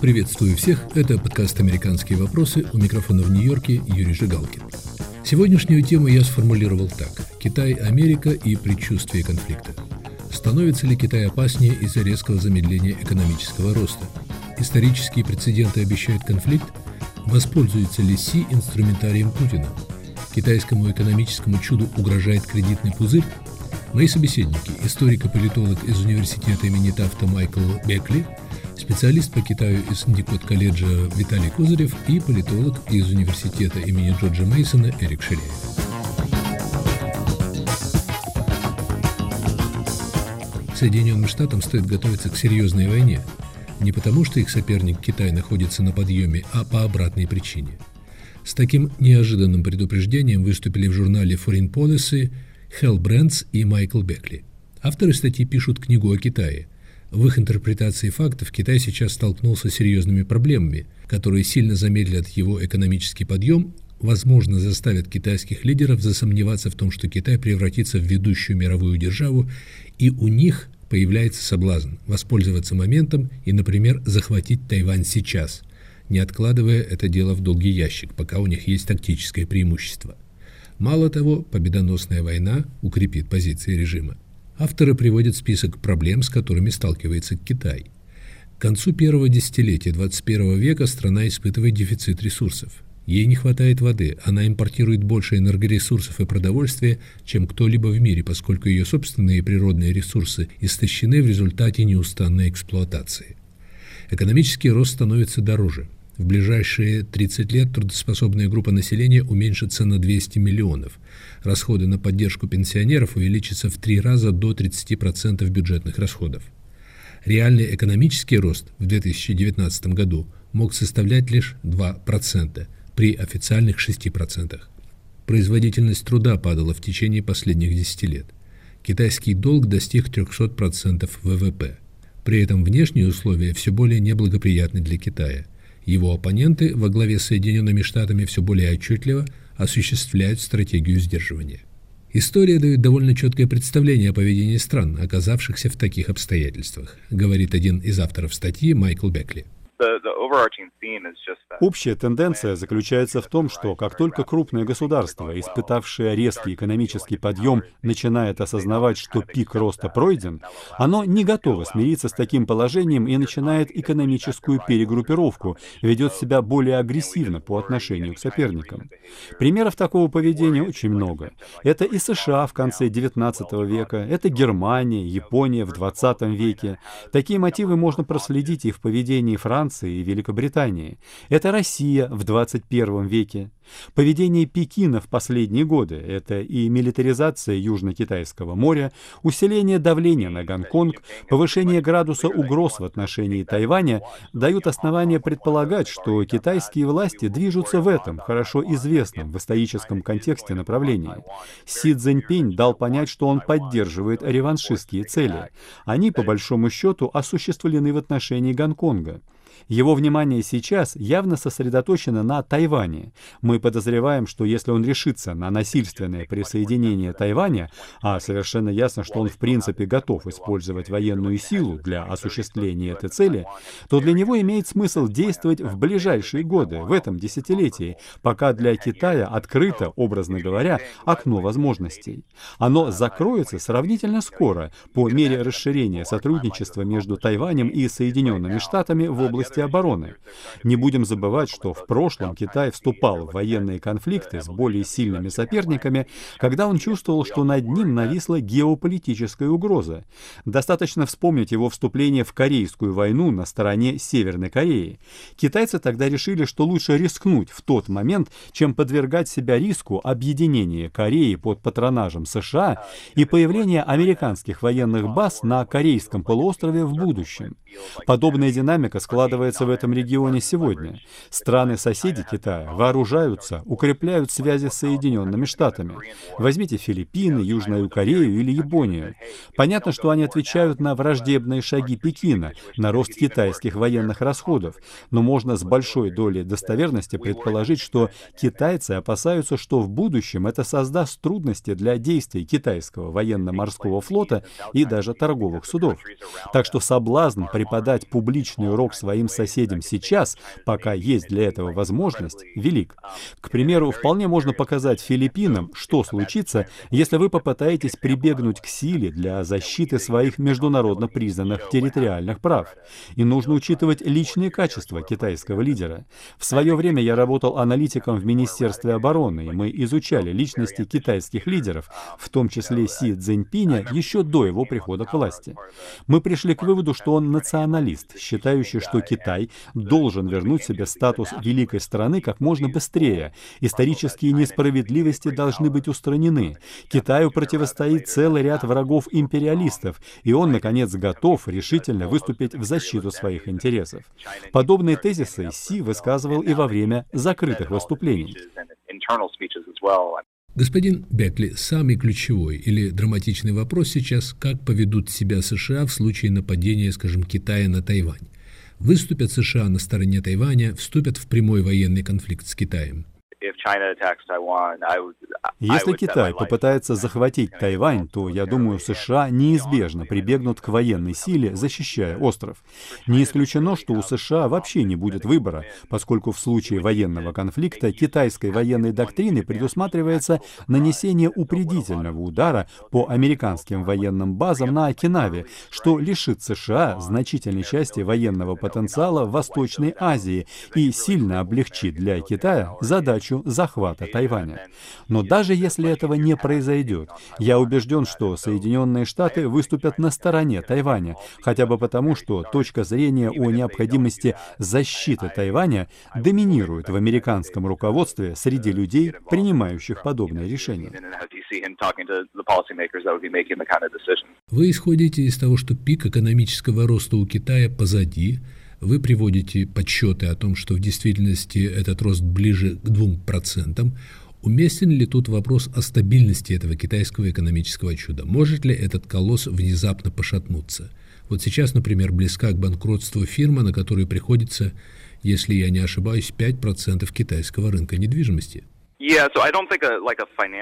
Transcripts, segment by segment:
Приветствую всех, это подкаст «Американские вопросы», у микрофона в Нью-Йорке Юрий Жигалкин. Сегодняшнюю тему я сформулировал так – Китай, Америка и предчувствие конфликта. Становится ли Китай опаснее из-за резкого замедления экономического роста? Исторические прецеденты обещают конфликт? Воспользуется ли Си инструментарием Путина? Китайскому экономическому чуду угрожает кредитный пузырь? Мои собеседники – историк и политолог из университета имени Тафта Майкл Бекли – специалист по Китаю из Никот колледжа Виталий Козырев и политолог из университета имени Джорджа Мейсона Эрик Ширяев. Соединенным Штатам стоит готовиться к серьезной войне. Не потому, что их соперник Китай находится на подъеме, а по обратной причине. С таким неожиданным предупреждением выступили в журнале Foreign Policy Хелл Брэнс и Майкл Бекли. Авторы статьи пишут книгу о Китае – в их интерпретации фактов Китай сейчас столкнулся с серьезными проблемами, которые сильно замедлят его экономический подъем, возможно, заставят китайских лидеров засомневаться в том, что Китай превратится в ведущую мировую державу, и у них появляется соблазн воспользоваться моментом и, например, захватить Тайвань сейчас, не откладывая это дело в долгий ящик, пока у них есть тактическое преимущество. Мало того, победоносная война укрепит позиции режима. Авторы приводят список проблем, с которыми сталкивается Китай. К концу первого десятилетия 21 века страна испытывает дефицит ресурсов. Ей не хватает воды, она импортирует больше энергоресурсов и продовольствия, чем кто-либо в мире, поскольку ее собственные природные ресурсы истощены в результате неустанной эксплуатации. Экономический рост становится дороже – в ближайшие 30 лет трудоспособная группа населения уменьшится на 200 миллионов. Расходы на поддержку пенсионеров увеличатся в три раза до 30% бюджетных расходов. Реальный экономический рост в 2019 году мог составлять лишь 2% при официальных 6%. Производительность труда падала в течение последних 10 лет. Китайский долг достиг 300% ВВП. При этом внешние условия все более неблагоприятны для Китая – его оппоненты во главе с Соединенными Штатами все более отчетливо осуществляют стратегию сдерживания. История дает довольно четкое представление о поведении стран, оказавшихся в таких обстоятельствах, говорит один из авторов статьи Майкл Бекли. Общая тенденция заключается в том, что как только крупное государство, испытавшее резкий экономический подъем, начинает осознавать, что пик роста пройден, оно не готово смириться с таким положением и начинает экономическую перегруппировку, ведет себя более агрессивно по отношению к соперникам. Примеров такого поведения очень много. Это и США в конце XIX века, это Германия, Япония в XX веке. Такие мотивы можно проследить и в поведении Франции, Франции и Великобритании. Это Россия в 21 веке. Поведение Пекина в последние годы – это и милитаризация Южно-Китайского моря, усиление давления на Гонконг, повышение градуса угроз в отношении Тайваня дают основания предполагать, что китайские власти движутся в этом, хорошо известном в историческом контексте направлении. Си Цзиньпинь дал понять, что он поддерживает реваншистские цели. Они, по большому счету, осуществлены в отношении Гонконга. Его внимание сейчас явно сосредоточено на Тайване. Мы подозреваем, что если он решится на насильственное присоединение Тайваня, а совершенно ясно, что он в принципе готов использовать военную силу для осуществления этой цели, то для него имеет смысл действовать в ближайшие годы, в этом десятилетии, пока для Китая открыто, образно говоря, окно возможностей. Оно закроется сравнительно скоро по мере расширения сотрудничества между Тайванем и Соединенными Штатами в области области обороны. Не будем забывать, что в прошлом Китай вступал в военные конфликты с более сильными соперниками, когда он чувствовал, что над ним нависла геополитическая угроза. Достаточно вспомнить его вступление в Корейскую войну на стороне Северной Кореи. Китайцы тогда решили, что лучше рискнуть в тот момент, чем подвергать себя риску объединения Кореи под патронажем США и появления американских военных баз на Корейском полуострове в будущем. Подобная динамика складывается складывается в этом регионе сегодня. Страны-соседи Китая вооружаются, укрепляют связи с Соединенными Штатами. Возьмите Филиппины, Южную Корею или Японию. Понятно, что они отвечают на враждебные шаги Пекина, на рост китайских военных расходов, но можно с большой долей достоверности предположить, что китайцы опасаются, что в будущем это создаст трудности для действий китайского военно-морского флота и даже торговых судов. Так что соблазн преподать публичный урок своей своим соседям сейчас, пока есть для этого возможность, велик. К примеру, вполне можно показать Филиппинам, что случится, если вы попытаетесь прибегнуть к силе для защиты своих международно признанных территориальных прав. И нужно учитывать личные качества китайского лидера. В свое время я работал аналитиком в Министерстве обороны, и мы изучали личности китайских лидеров, в том числе Си Цзиньпиня, еще до его прихода к власти. Мы пришли к выводу, что он националист, считающий, что Китай должен вернуть себе статус великой страны как можно быстрее. Исторические несправедливости должны быть устранены. Китаю противостоит целый ряд врагов-империалистов, и он, наконец, готов решительно выступить в защиту своих интересов. Подобные тезисы Си высказывал и во время закрытых выступлений. Господин Бекли, самый ключевой или драматичный вопрос сейчас, как поведут себя США в случае нападения, скажем, Китая на Тайвань. Выступят США на стороне Тайваня, вступят в прямой военный конфликт с Китаем. Если Китай попытается захватить Тайвань, то, я думаю, США неизбежно прибегнут к военной силе, защищая остров. Не исключено, что у США вообще не будет выбора, поскольку в случае военного конфликта китайской военной доктрины предусматривается нанесение упредительного удара по американским военным базам на Окинаве, что лишит США значительной части военного потенциала в Восточной Азии и сильно облегчит для Китая задачу захвата Тайваня. Но даже если этого не произойдет, я убежден, что Соединенные Штаты выступят на стороне Тайваня, хотя бы потому, что точка зрения о необходимости защиты Тайваня доминирует в американском руководстве среди людей, принимающих подобные решения. Вы исходите из того, что пик экономического роста у Китая позади, вы приводите подсчеты о том, что в действительности этот рост ближе к 2%. Уместен ли тут вопрос о стабильности этого китайского экономического чуда? Может ли этот колосс внезапно пошатнуться? Вот сейчас, например, близка к банкротству фирма, на которую приходится, если я не ошибаюсь, 5% китайского рынка недвижимости –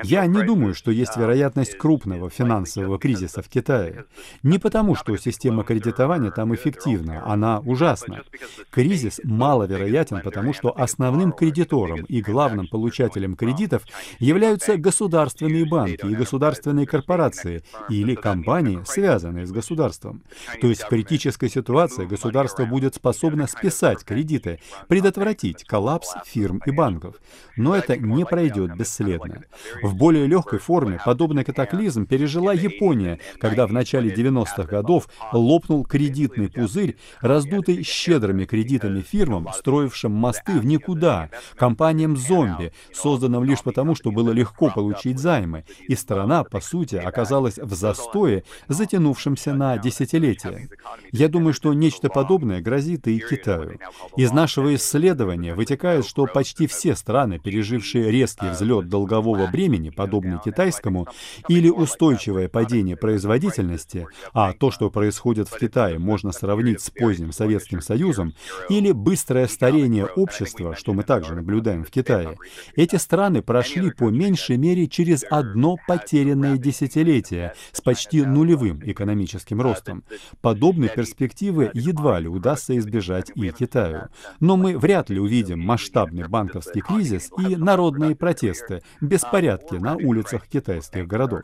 я не думаю, что есть uh, вероятность крупного финансового кризиса в Китае. Не потому, что система кредитования там эффективна, она ужасна. Кризис маловероятен, потому что основным кредитором и главным получателем кредитов являются государственные банки и государственные корпорации или компании, связанные с государством. То есть в критической ситуации государство будет способно списать кредиты, предотвратить коллапс фирм и банков. Но это не пройдет бесследно. В более легкой форме подобный катаклизм пережила Япония, когда в начале 90-х годов лопнул кредитный пузырь, раздутый щедрыми кредитами фирмам, строившим мосты в никуда, компаниям-зомби, созданным лишь потому, что было легко получить займы, и страна, по сути, оказалась в застое, затянувшемся на десятилетия. Я думаю, что нечто подобное грозит и Китаю. Из нашего исследования вытекает, что почти все страны, пережившие резкий взлет долгового бремени, подобный китайскому, или устойчивое падение производительности, а то, что происходит в Китае, можно сравнить с поздним Советским Союзом, или быстрое старение общества, что мы также наблюдаем в Китае, эти страны прошли по меньшей мере через одно потерянное десятилетие с почти нулевым экономическим ростом. Подобной перспективы едва ли удастся избежать и Китаю. Но мы вряд ли увидим масштабный банковский кризис и народный мирные протесты, беспорядки на улицах китайских городов.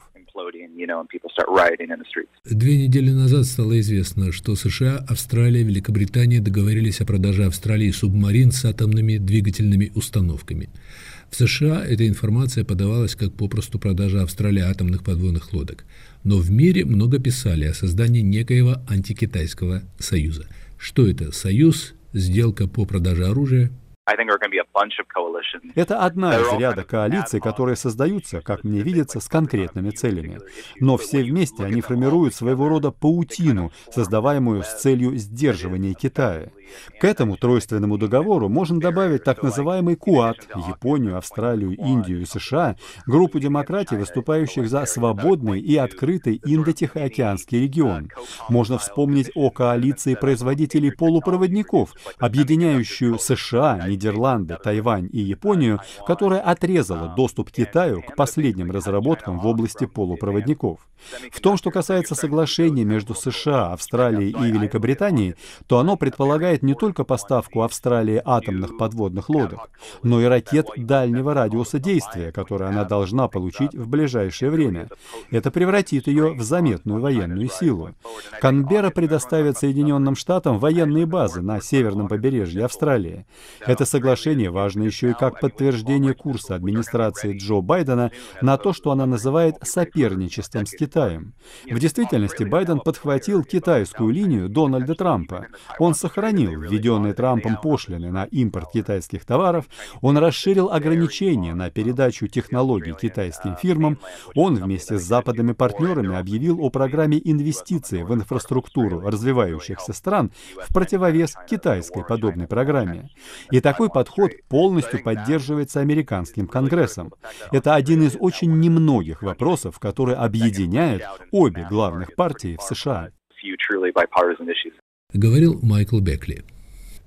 Две недели назад стало известно, что США, Австралия Великобритания договорились о продаже Австралии субмарин с атомными двигательными установками. В США эта информация подавалась как попросту продажа Австралии атомных подводных лодок. Но в мире много писали о создании некоего антикитайского союза. Что это? Союз, сделка по продаже оружия, это одна из ряда коалиций, которые создаются, как мне видится, с конкретными целями. Но все вместе они формируют своего рода паутину, создаваемую с целью сдерживания Китая. К этому тройственному договору можно добавить так называемый КУАД — Японию, Австралию, Индию и США, группу демократий, выступающих за свободный и открытый Индо-Тихоокеанский регион. Можно вспомнить о коалиции производителей полупроводников, объединяющую США, Нидерланды, Тайвань и Японию, которая отрезала доступ Китаю к последним разработкам в области полупроводников. В том, что касается соглашения между США, Австралией и Великобританией, то оно предполагает не только поставку Австралии атомных подводных лодок, но и ракет дальнего радиуса действия, которые она должна получить в ближайшее время. Это превратит ее в заметную военную силу. Канберра предоставит Соединенным Штатам военные базы на северном побережье Австралии. Это соглашение важно еще и как подтверждение курса администрации Джо Байдена на то, что она называет соперничеством с Китаем. В действительности Байден подхватил китайскую линию Дональда Трампа. Он сохранил введенные Трампом пошлины на импорт китайских товаров, он расширил ограничения на передачу технологий китайским фирмам, он вместе с западными партнерами объявил о программе инвестиций в инфраструктуру развивающихся стран в противовес китайской подобной программе. И такой подход полностью поддерживается американским Конгрессом. Это один из очень немногих вопросов, который объединяет обе главных партии в США. Говорил Майкл Бекли.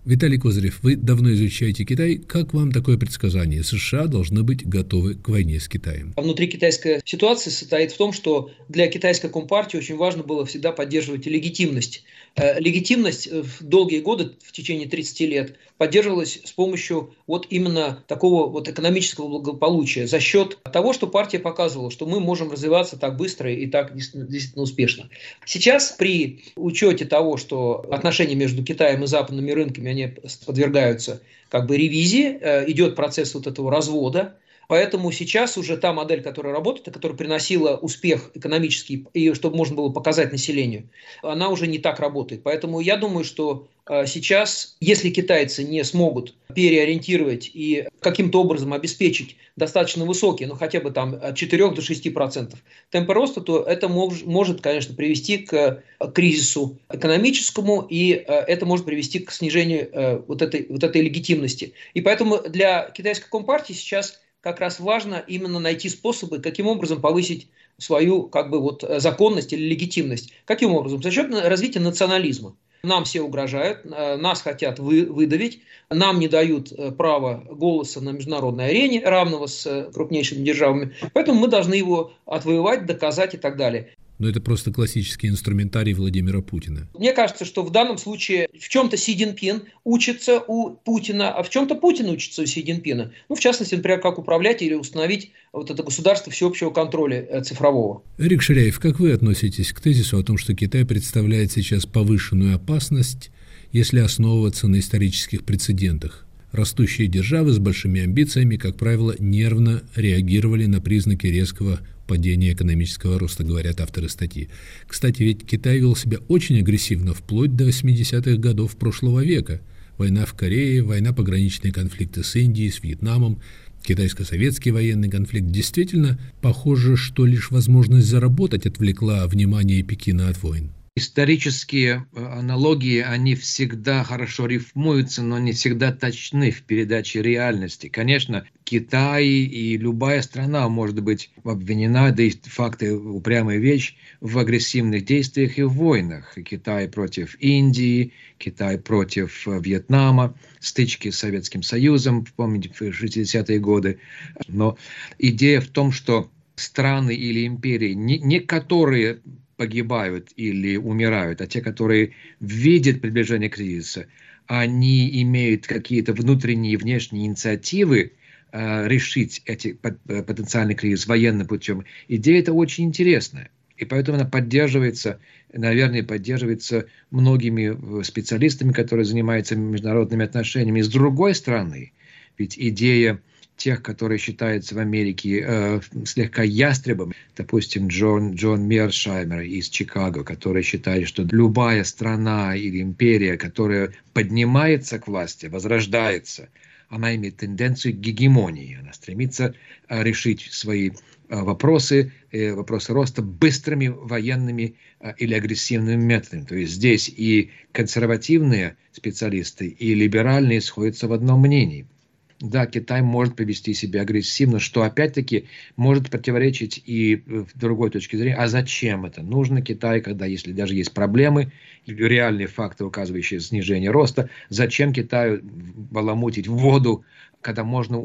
Виталий Козырев, вы давно изучаете Китай. Как вам такое предсказание? США должны быть готовы к войне с Китаем. Внутри китайская ситуация состоит в том, что для китайской компартии очень важно было всегда поддерживать легитимность. Э, легитимность э, в долгие годы, в течение 30 лет, поддерживалась с помощью вот именно такого вот экономического благополучия, за счет того, что партия показывала, что мы можем развиваться так быстро и так действительно успешно. Сейчас при учете того, что отношения между Китаем и западными рынками, они подвергаются как бы ревизии, э, идет процесс вот этого развода, Поэтому сейчас уже та модель, которая работает, которая приносила успех экономический, и чтобы можно было показать населению, она уже не так работает. Поэтому я думаю, что сейчас, если китайцы не смогут переориентировать и каким-то образом обеспечить достаточно высокие, ну хотя бы там от 4 до 6 процентов темпы роста, то это мож, может, конечно, привести к кризису экономическому, и э, это может привести к снижению э, вот этой, вот этой легитимности. И поэтому для китайской компартии сейчас как раз важно именно найти способы, каким образом повысить свою как бы вот законность или легитимность. Каким образом? За счет развития национализма. Нам все угрожают, э, нас хотят вы, выдавить, нам не дают э, права голоса на международной арене, равного с крупнейшими державами. Поэтому мы должны его отвоевать, доказать и так далее. Но это просто классический инструментарий Владимира Путина. Мне кажется, что в данном случае в чем-то Си Цзиньпин учится у Путина, а в чем-то Путин учится у Си Цзиньпина. Ну, в частности, например, как управлять или установить вот это государство всеобщего контроля э, цифрового. Эрик Ширяев, как вы относитесь к тезису о том, что Китай представляет сейчас повышенную опасность, если основываться на исторических прецедентах? Растущие державы с большими амбициями, как правило, нервно реагировали на признаки резкого падения экономического роста, говорят авторы статьи. Кстати, ведь Китай вел себя очень агрессивно вплоть до 80-х годов прошлого века. Война в Корее, война пограничные конфликты с Индией, с Вьетнамом, китайско-советский военный конфликт. Действительно, похоже, что лишь возможность заработать отвлекла внимание Пекина от войн. Исторические э, аналогии, они всегда хорошо рифмуются, но не всегда точны в передаче реальности. Конечно, Китай и любая страна может быть обвинена, да и факты упрямая вещь, в агрессивных действиях и в войнах. Китай против Индии, Китай против э, Вьетнама, стычки с Советским Союзом, помните, в 60-е годы. Но идея в том, что страны или империи, не, не которые погибают или умирают, а те, которые видят приближение кризиса, они имеют какие-то внутренние и внешние инициативы э, решить эти э, потенциальный кризис военным путем. Идея это очень интересная. И поэтому она поддерживается, наверное, поддерживается многими э, специалистами, которые занимаются международными отношениями. С другой стороны, ведь идея тех, которые считаются в Америке э, слегка ястребом, допустим, Джон, Джон Мершаймер из Чикаго, который считает, что любая страна или империя, которая поднимается к власти, возрождается, она имеет тенденцию к гегемонии, она стремится э, решить свои э, вопросы, э, вопросы роста быстрыми военными или агрессивными методами. То есть здесь и консервативные специалисты, и либеральные сходятся в одном мнении – да, Китай может повести себя агрессивно, что опять-таки может противоречить и в другой точке зрения. А зачем это? Нужно Китай, когда если даже есть проблемы, реальные факты, указывающие снижение роста, зачем Китаю баламутить воду, когда можно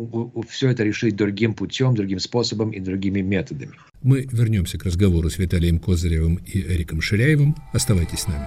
все это решить другим путем, другим способом и другими методами? Мы вернемся к разговору с Виталием Козыревым и Эриком Ширяевым. Оставайтесь с нами.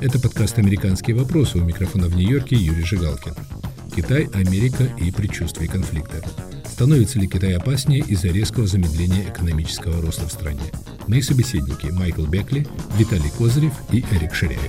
Это подкаст «Американские вопросы» у микрофона в Нью-Йорке Юрий Жигалкин. Китай, Америка и предчувствие конфликта. Становится ли Китай опаснее из-за резкого замедления экономического роста в стране? Мои собеседники Майкл Бекли, Виталий Козырев и Эрик Ширяев.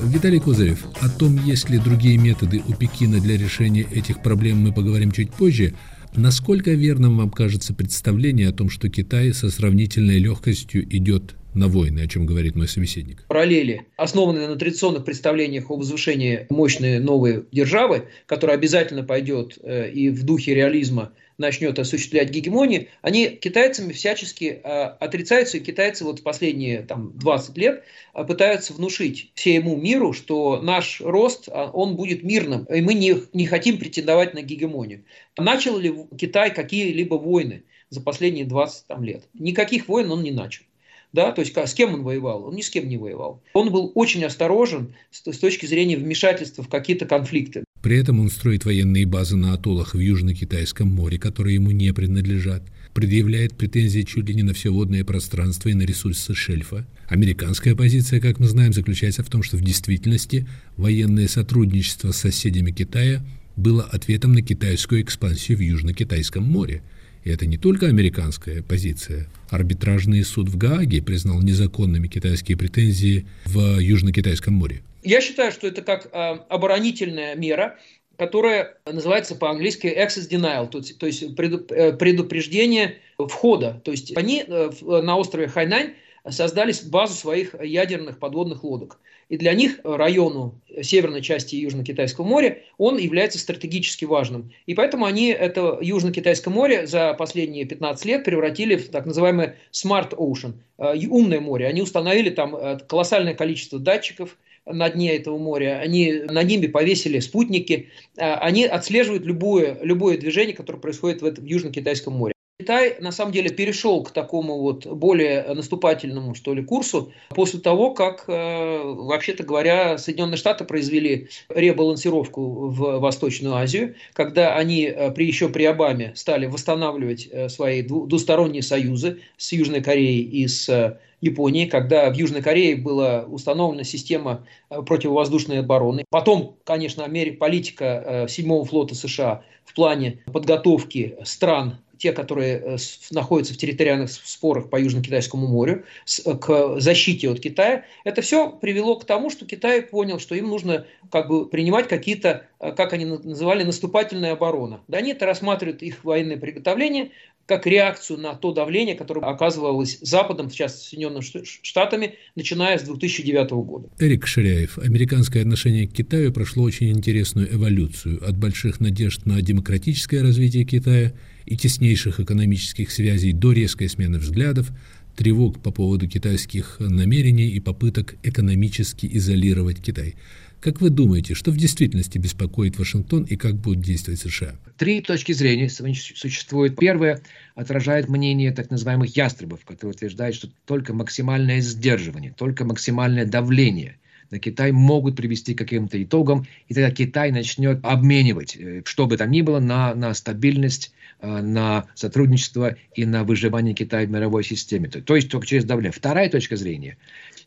Виталий Козырев, о том, есть ли другие методы у Пекина для решения этих проблем, мы поговорим чуть позже – Насколько верным вам кажется представление о том, что Китай со сравнительной легкостью идет на войны, о чем говорит мой собеседник. Параллели, основанные на традиционных представлениях о возвышении мощной новой державы, которая обязательно пойдет э, и в духе реализма начнет осуществлять гегемонию, они китайцами всячески э, отрицаются, и китайцы вот в последние там, 20 лет э, пытаются внушить всему миру, что наш рост, э, он будет мирным, и мы не, не хотим претендовать на гегемонию. Начал ли Китай какие-либо войны за последние 20 там, лет? Никаких войн он не начал. Да, то есть с кем он воевал? Он ни с кем не воевал. Он был очень осторожен с точки зрения вмешательства в какие-то конфликты. При этом он строит военные базы на атоллах в Южно-Китайском море, которые ему не принадлежат, предъявляет претензии чуть ли не на все водное пространство и на ресурсы шельфа. Американская позиция, как мы знаем, заключается в том, что в действительности военное сотрудничество с соседями Китая было ответом на китайскую экспансию в Южно-Китайском море. И это не только американская позиция. Арбитражный суд в Гааге признал незаконными китайские претензии в Южно-Китайском море. Я считаю, что это как э, оборонительная мера, которая называется по-английски access denial, то, то есть э, предупреждение входа. То есть они э, на острове Хайнань создали базу своих ядерных подводных лодок. И для них району северной части Южно-Китайского моря он является стратегически важным. И поэтому они это Южно-Китайское море за последние 15 лет превратили в так называемый Smart Ocean, умное море. Они установили там колоссальное количество датчиков, на дне этого моря, они на ними повесили спутники, а, они отслеживают любое, любое движение, которое происходит в этом Южно-Китайском море. Китай на самом деле перешел к такому вот более наступательному что ли курсу после того, как э, вообще-то говоря Соединенные Штаты произвели ребалансировку в Восточную Азию, когда они э, при еще при Обаме стали восстанавливать э, свои двусторонние союзы с Южной Кореей и с Японии, когда в Южной Корее была установлена система противовоздушной обороны. Потом, конечно, политика э, седьмого флота США в плане подготовки стран те, которые э, находятся в территориальных спорах по Южно-Китайскому морю, к защите от Китая, это все привело к тому, что Китай понял, что им нужно как бы принимать какие-то, как они называли, наступательная оборона. Да они это рассматривают их военные приготовления как реакцию на то давление, которое оказывалось Западом, в частности Соединенными Штатами, начиная с 2009 года. Эрик Ширяев. Американское отношение к Китаю прошло очень интересную эволюцию от больших надежд на демократическое развитие Китая и теснейших экономических связей до резкой смены взглядов, тревог по поводу китайских намерений и попыток экономически изолировать Китай – как вы думаете, что в действительности беспокоит Вашингтон и как будут действовать США? Три точки зрения существует. Первое отражает мнение так называемых ястребов, которые утверждают, что только максимальное сдерживание, только максимальное давление на Китай могут привести к каким-то итогам, и тогда Китай начнет обменивать, э, что бы там ни было, на, на стабильность, э, на сотрудничество и на выживание Китая в мировой системе. То есть только через давление. Вторая точка зрения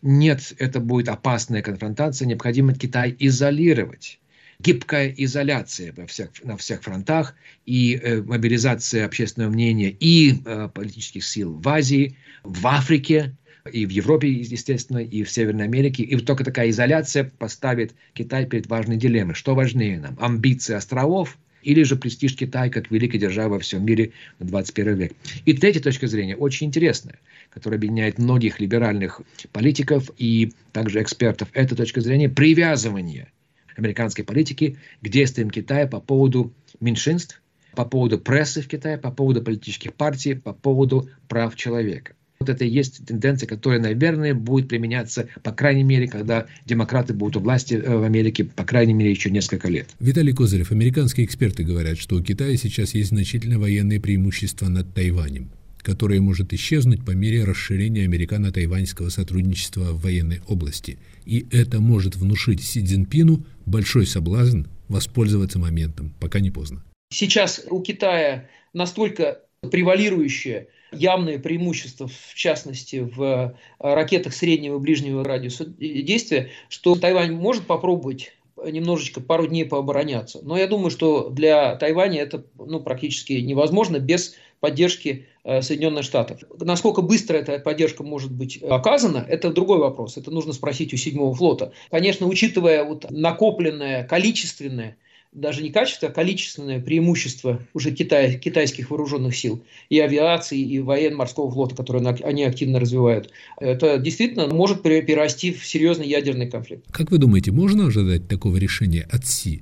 нет, это будет опасная конфронтация, необходимо Китай изолировать гибкая изоляция во всех, на всех фронтах и э, мобилизация общественного мнения и э, политических сил в Азии, в Африке, и в Европе, естественно, и в Северной Америке. И только такая изоляция поставит Китай перед важной дилеммой. Что важнее нам? Амбиции островов или же престиж Китая как великой державы во всем мире на 21 век. И третья точка зрения очень интересная, которая объединяет многих либеральных политиков и также экспертов. Это точка зрения привязывания американской политики к действиям Китая по поводу меньшинств, по поводу прессы в Китае, по поводу политических партий, по поводу прав человека. Вот это и есть тенденция, которая, наверное, будет применяться, по крайней мере, когда демократы будут у власти э, в Америке, по крайней мере, еще несколько лет. Виталий Козырев, американские эксперты говорят, что у Китая сейчас есть значительное военное преимущество над Тайванем, которое может исчезнуть по мере расширения американо-тайваньского сотрудничества в военной области. И это может внушить Си Цзиньпину большой соблазн воспользоваться моментом, пока не поздно. Сейчас у Китая настолько превалирующее явное преимущество, в частности, в э, ракетах среднего и ближнего радиуса действия, что Тайвань может попробовать немножечко пару дней пообороняться. Но я думаю, что для Тайваня это ну, практически невозможно без поддержки э, Соединенных Штатов. Насколько быстро эта поддержка может быть оказана, это другой вопрос. Это нужно спросить у седьмого флота. Конечно, учитывая вот накопленное количественное даже не качество, а количественное преимущество уже Китай, китайских вооруженных сил и авиации, и военно-морского флота, которые они активно развивают. Это действительно может перерасти в серьезный ядерный конфликт. Как вы думаете, можно ожидать такого решения от Си?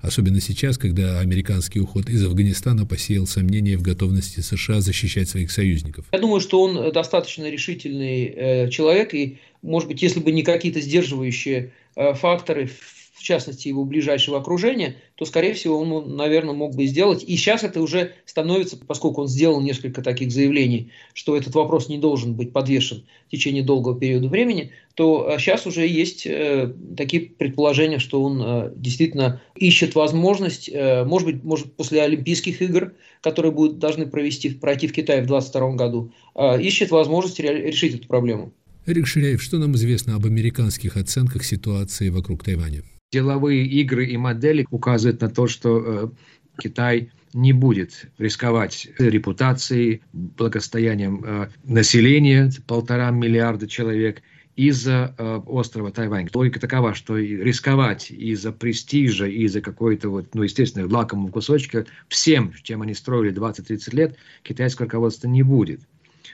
Особенно сейчас, когда американский уход из Афганистана посеял сомнения в готовности США защищать своих союзников. Я думаю, что он достаточно решительный э, человек, и, может быть, если бы не какие-то сдерживающие э, факторы в частности его ближайшего окружения, то, скорее всего, он, наверное, мог бы сделать. И сейчас это уже становится, поскольку он сделал несколько таких заявлений, что этот вопрос не должен быть подвешен в течение долгого периода времени, то сейчас э, уже есть э, такие предположения, что он э, действительно ищет возможность, э, может быть, может после Олимпийских игр, которые будут должны провести, пройти в Китае в 2022 году, э, ищет возможность решить эту проблему. Эрик Ширяев, что нам известно об американских оценках ситуации вокруг Тайваня? Деловые игры и модели указывают на то, что э, Китай не будет рисковать репутацией, благосостоянием э, населения, полтора миллиарда человек, из-за э, острова Тайвань. Логика такова, что рисковать из-за престижа, из-за какой-то, вот, ну, естественно, лакомого кусочка всем, чем они строили 20-30 лет, китайское руководство не будет.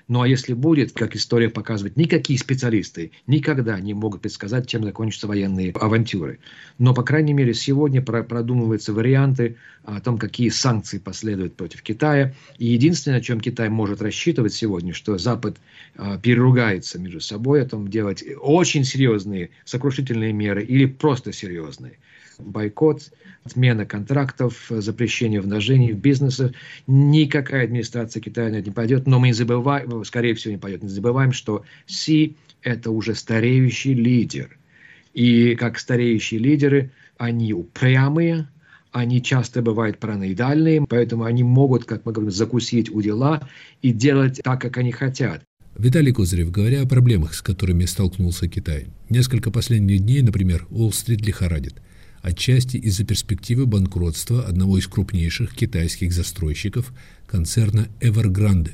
Ну а если будет, как история показывает, никакие специалисты никогда не могут предсказать, чем закончатся военные авантюры. Но, по крайней мере, сегодня продумываются варианты о том, какие санкции последуют против Китая. И единственное, на чем Китай может рассчитывать сегодня, что Запад э, переругается между собой о том, делать очень серьезные сокрушительные меры или просто серьезные бойкот, отмена контрактов, запрещение вложений в бизнесе. Никакая администрация Китая на это не пойдет, но мы не забываем, скорее всего, не пойдет. Не забываем, что Си – это уже стареющий лидер. И как стареющие лидеры, они упрямые, они часто бывают параноидальные, поэтому они могут, как мы говорим, закусить у дела и делать так, как они хотят. Виталий Козырев, говоря о проблемах, с которыми столкнулся Китай. Несколько последних дней, например, Уолл-стрит лихорадит отчасти из-за перспективы банкротства одного из крупнейших китайских застройщиков концерна Evergrande.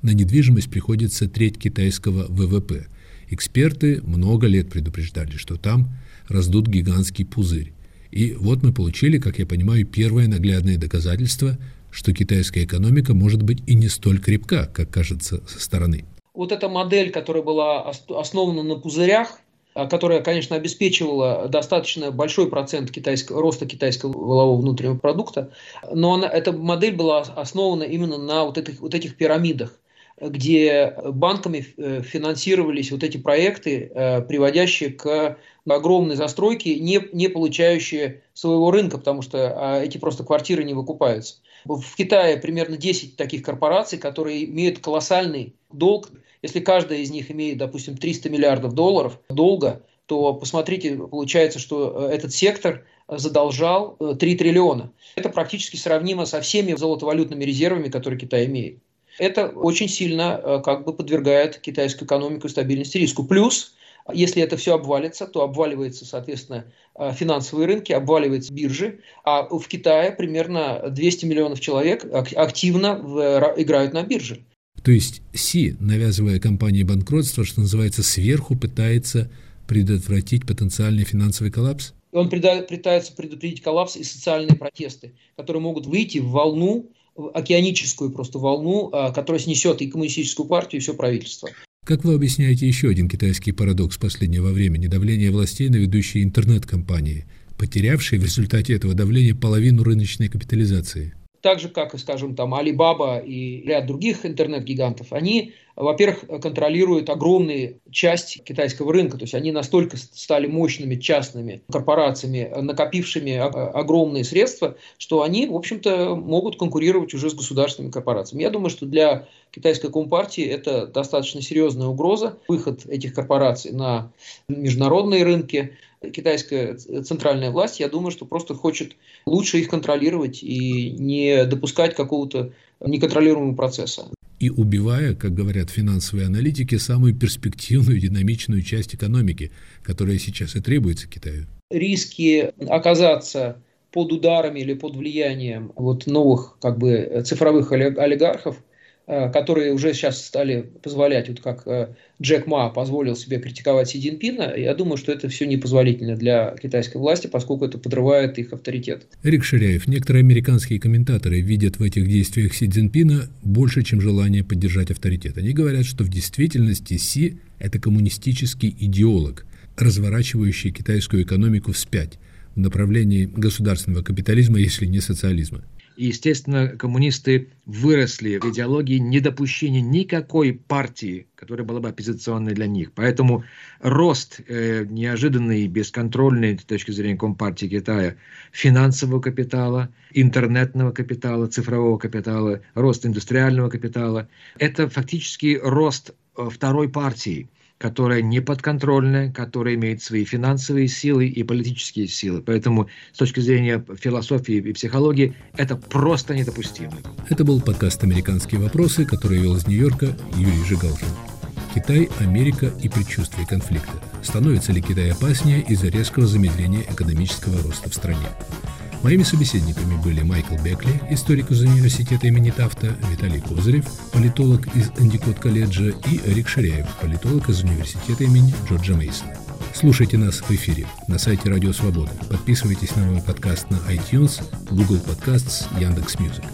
На недвижимость приходится треть китайского ВВП. Эксперты много лет предупреждали, что там раздут гигантский пузырь. И вот мы получили, как я понимаю, первое наглядное доказательство, что китайская экономика может быть и не столь крепка, как кажется со стороны. Вот эта модель, которая была основана на пузырях, которая, конечно, обеспечивала достаточно большой процент китайского, роста китайского валового внутреннего продукта, но она, эта модель была основана именно на вот этих, вот этих пирамидах где банками э, финансировались вот эти проекты, э, приводящие к огромной застройке, не, не получающие своего рынка, потому что а, эти просто квартиры не выкупаются. В Китае примерно 10 таких корпораций, которые имеют колоссальный долг если каждая из них имеет, допустим, 300 миллиардов долларов долга, то посмотрите, получается, что э, этот сектор задолжал 3 э, триллиона. Это практически сравнимо со всеми золотовалютными резервами, которые Китай имеет. Это очень сильно э, как бы подвергает китайскую экономику стабильности риску. Плюс, если это все обвалится, то обваливается, соответственно, финансовые рынки, обваливаются биржи, а в Китае примерно 200 миллионов человек активно играют на бирже. То есть Си, навязывая компании банкротство, что называется, сверху пытается предотвратить потенциальный финансовый коллапс? Он пытается предупредить коллапс и социальные протесты, которые могут выйти в волну, в океаническую просто волну, а, которая снесет и коммунистическую партию, и все правительство. Как вы объясняете еще один китайский парадокс последнего времени – давление властей на ведущие интернет-компании, потерявшие в результате этого давления половину рыночной капитализации? Так же, как, скажем, там Alibaba и ряд других интернет-гигантов, они, во-первых, контролируют огромную часть китайского рынка, то есть они настолько стали мощными частными корпорациями, накопившими огромные средства, что они, в общем-то, могут конкурировать уже с государственными корпорациями. Я думаю, что для китайской компартии это достаточно серьезная угроза, выход этих корпораций на международные рынки, китайская центральная власть, я думаю, что просто хочет лучше их контролировать и не допускать какого-то неконтролируемого процесса. И убивая, как говорят финансовые аналитики, самую перспективную динамичную часть экономики, которая сейчас и требуется Китаю. Риски оказаться под ударами или под влиянием вот новых как бы цифровых олигархов – которые уже сейчас стали позволять, вот как э, Джек Ма позволил себе критиковать Си Цзиньпина, я думаю, что это все непозволительно для китайской власти, поскольку это подрывает их авторитет. Эрик Ширяев, некоторые американские комментаторы видят в этих действиях Си Цзиньпина больше, чем желание поддержать авторитет. Они говорят, что в действительности Си – это коммунистический идеолог, разворачивающий китайскую экономику вспять в направлении государственного капитализма, если не социализма. И, естественно, коммунисты выросли в идеологии недопущения никакой партии, которая была бы оппозиционной для них. Поэтому рост э, неожиданный, бесконтрольный с точки зрения Компартии Китая финансового капитала, интернетного капитала, цифрового капитала, рост индустриального капитала – это фактически рост э, второй партии – которая не подконтрольная, которая имеет свои финансовые силы и политические силы. Поэтому с точки зрения философии и психологии это просто недопустимо. Это был подкаст «Американские вопросы», который вел из Нью-Йорка Юрий Жигалкин. Китай, Америка и предчувствие конфликта. Становится ли Китай опаснее из-за резкого замедления экономического роста в стране? Моими собеседниками были Майкл Бекли, историк из университета имени Тафта, Виталий Козырев, политолог из Андикот колледжа и Эрик Ширяев, политолог из университета имени Джорджа Мейсона. Слушайте нас в эфире на сайте Радио Свобода. Подписывайтесь на мой подкаст на iTunes, Google Podcasts, Яндекс.Music.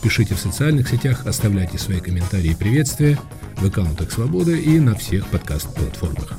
Пишите в социальных сетях, оставляйте свои комментарии и приветствия в аккаунтах Свобода и на всех подкаст-платформах.